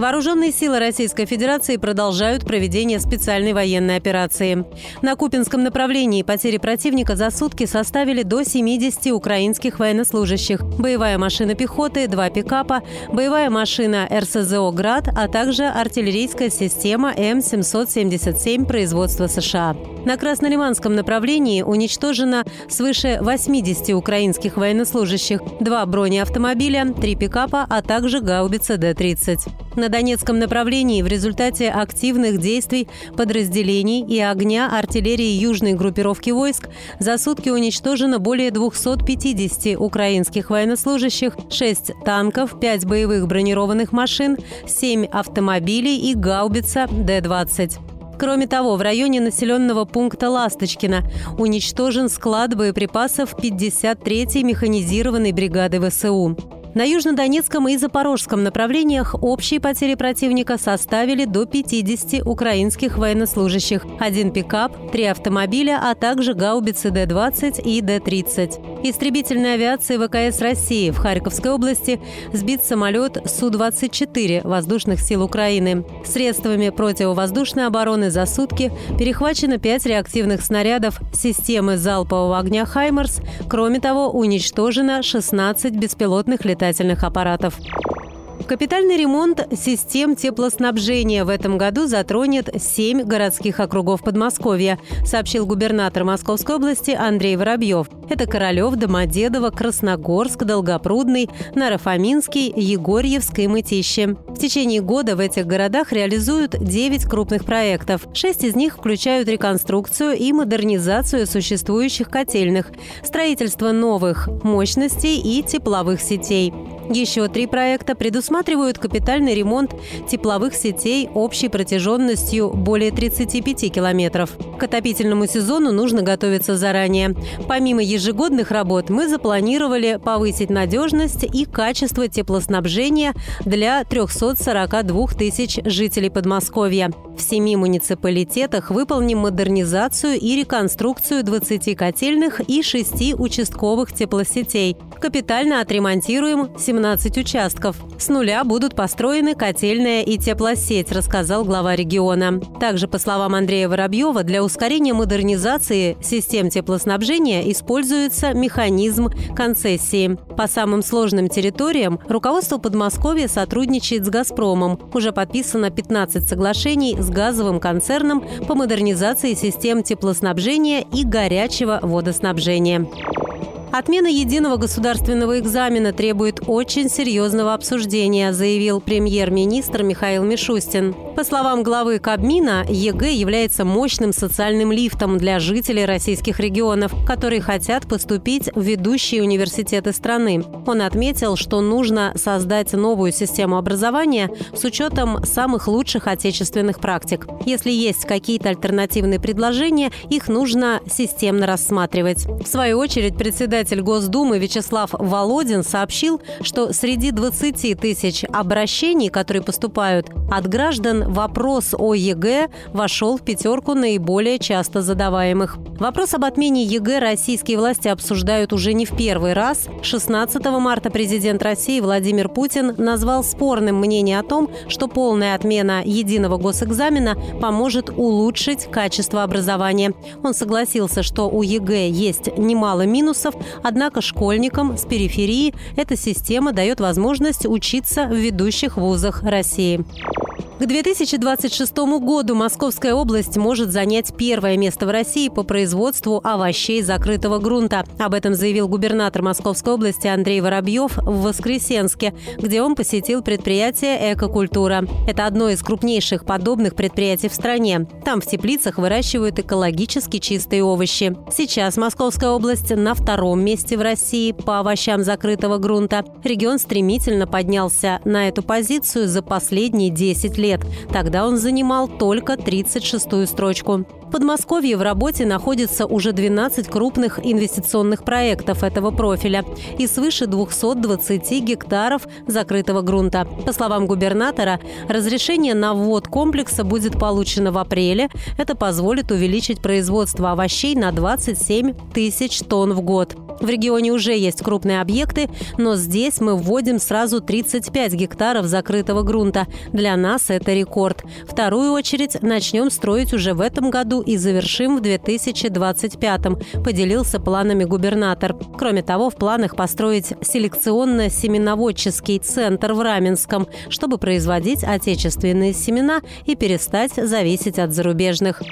Вооруженные силы Российской Федерации продолжают проведение специальной военной операции. На Купинском направлении потери противника за сутки составили до 70 украинских военнослужащих. Боевая машина пехоты, два пикапа, боевая машина РСЗО «Град», а также артиллерийская система М777 производства США. На Краснолиманском направлении уничтожено свыше 80 украинских военнослужащих, два бронеавтомобиля, три пикапа, а также гаубица Д-30. На Донецком направлении в результате активных действий подразделений и огня артиллерии южной группировки войск за сутки уничтожено более 250 украинских военнослужащих, 6 танков, 5 боевых бронированных машин, 7 автомобилей и гаубица Д-20. Кроме того, в районе населенного пункта Ласточкина уничтожен склад боеприпасов 53-й механизированной бригады ВСУ. На южнодонецком и запорожском направлениях общие потери противника составили до 50 украинских военнослужащих, один пикап, три автомобиля, а также гаубицы Д-20 и Д-30. Истребительной авиации ВКС России в Харьковской области сбит самолет Су-24 воздушных сил Украины. Средствами противовоздушной обороны за сутки перехвачено 5 реактивных снарядов системы залпового огня «Хаймарс». Кроме того, уничтожено 16 беспилотных летательных летательных аппаратов. Капитальный ремонт систем теплоснабжения в этом году затронет семь городских округов Подмосковья, сообщил губернатор Московской области Андрей Воробьев. Это Королев, Домодедово, Красногорск, Долгопрудный, Нарафаминский, Егорьевск и Мытище. В течение года в этих городах реализуют 9 крупных проектов. Шесть из них включают реконструкцию и модернизацию существующих котельных, строительство новых мощностей и тепловых сетей. Еще три проекта предусматривают капитальный ремонт тепловых сетей общей протяженностью более 35 километров. К отопительному сезону нужно готовиться заранее. Помимо ежегодных работ мы запланировали повысить надежность и качество теплоснабжения для 342 тысяч жителей Подмосковья. В семи муниципалитетах выполним модернизацию и реконструкцию 20 котельных и 6 участковых теплосетей. Капитально отремонтируем 17 участков. С нуля будут построены котельная и теплосеть, рассказал глава региона. Также, по словам Андрея Воробьева, для ускорения модернизации систем теплоснабжения используется механизм концессии. По самым сложным территориям руководство Подмосковья сотрудничает с «Газпромом». Уже подписано 15 соглашений с газовым концерном по модернизации систем теплоснабжения и горячего водоснабжения. Отмена единого государственного экзамена требует очень серьезного обсуждения, заявил премьер-министр Михаил Мишустин. По словам главы Кабмина, ЕГЭ является мощным социальным лифтом для жителей российских регионов, которые хотят поступить в ведущие университеты страны. Он отметил, что нужно создать новую систему образования с учетом самых лучших отечественных практик. Если есть какие-то альтернативные предложения, их нужно системно рассматривать. В свою очередь, председатель Госдумы Вячеслав Володин сообщил, что среди 20 тысяч обращений, которые поступают от граждан, вопрос о ЕГЭ вошел в пятерку наиболее часто задаваемых. Вопрос об отмене ЕГЭ российские власти обсуждают уже не в первый раз. 16 марта президент России Владимир Путин назвал спорным мнение о том, что полная отмена единого госэкзамена поможет улучшить качество образования. Он согласился, что у ЕГЭ есть немало минусов, однако школьникам с периферии эта система дает возможность учиться в ведущих вузах России. К 2026 году Московская область может занять первое место в России по производству овощей закрытого грунта. Об этом заявил губернатор Московской области Андрей Воробьев в Воскресенске, где он посетил предприятие «Экокультура». Это одно из крупнейших подобных предприятий в стране. Там в теплицах выращивают экологически чистые овощи. Сейчас Московская область на втором месте в России по овощам закрытого грунта. Регион стремительно поднялся на эту позицию за последние 10 лет лет. Тогда он занимал только 36-ю строчку. В Подмосковье в работе находится уже 12 крупных инвестиционных проектов этого профиля и свыше 220 гектаров закрытого грунта. По словам губернатора, разрешение на ввод комплекса будет получено в апреле. Это позволит увеличить производство овощей на 27 тысяч тонн в год. В регионе уже есть крупные объекты, но здесь мы вводим сразу 35 гектаров закрытого грунта. Для нас это рекорд. Вторую очередь начнем строить уже в этом году и завершим в 2025 поделился планами губернатор. Кроме того, в планах построить селекционно-семеноводческий центр в Раменском, чтобы производить отечественные семена и перестать зависеть от зарубежных.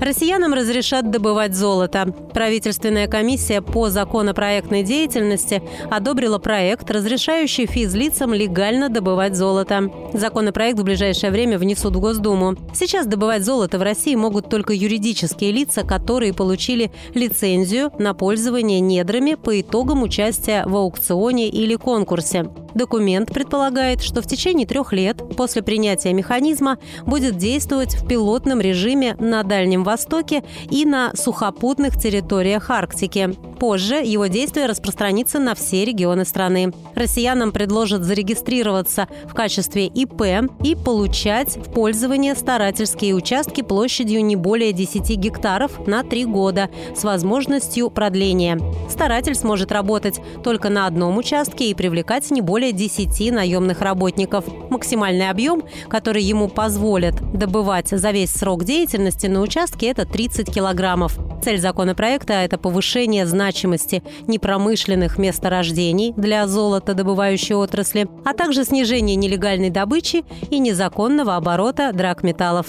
Россиянам разрешат добывать золото. Правительственная комиссия по законопроектной деятельности одобрила проект, разрешающий физлицам легально добывать золото. Законопроект в ближайшее время внесут в Госдуму. Сейчас добывать золото в России могут только юридические лица, которые получили лицензию на пользование недрами по итогам участия в аукционе или конкурсе. Документ предполагает, что в течение трех лет после принятия механизма будет действовать в пилотном режиме на Дальнем Востоке и на сухопутных территориях Арктики. Позже его действие распространится на все регионы страны. Россиянам предложат зарегистрироваться в качестве ИП и получать в пользование старательские участки площадью не более 10 гектаров на три года с возможностью продления. Старатель сможет работать только на одном участке и привлекать не более более 10 наемных работников. Максимальный объем, который ему позволят добывать за весь срок деятельности на участке, это 30 килограммов. Цель законопроекта – это повышение значимости непромышленных месторождений для золотодобывающей отрасли, а также снижение нелегальной добычи и незаконного оборота драгметаллов.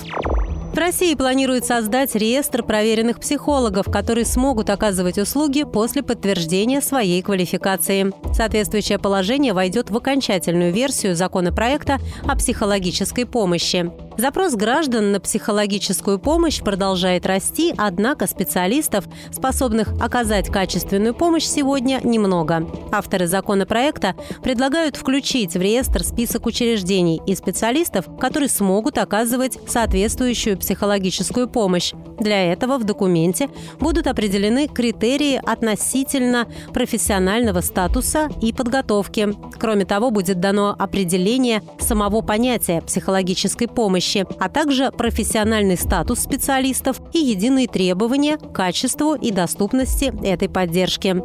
России планируют создать реестр проверенных психологов, которые смогут оказывать услуги после подтверждения своей квалификации. Соответствующее положение войдет в окончательную версию законопроекта о психологической помощи. Запрос граждан на психологическую помощь продолжает расти, однако специалистов, способных оказать качественную помощь, сегодня немного. Авторы законопроекта предлагают включить в реестр список учреждений и специалистов, которые смогут оказывать соответствующую психологическую помощь. Для этого в документе будут определены критерии относительно профессионального статуса и подготовки. Кроме того, будет дано определение самого понятия психологической помощи помощи, а также профессиональный статус специалистов и единые требования к качеству и доступности этой поддержки.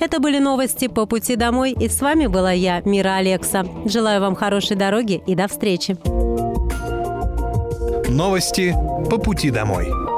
Это были новости по пути домой, и с вами была я, Мира Алекса. Желаю вам хорошей дороги и до встречи. Новости по пути домой.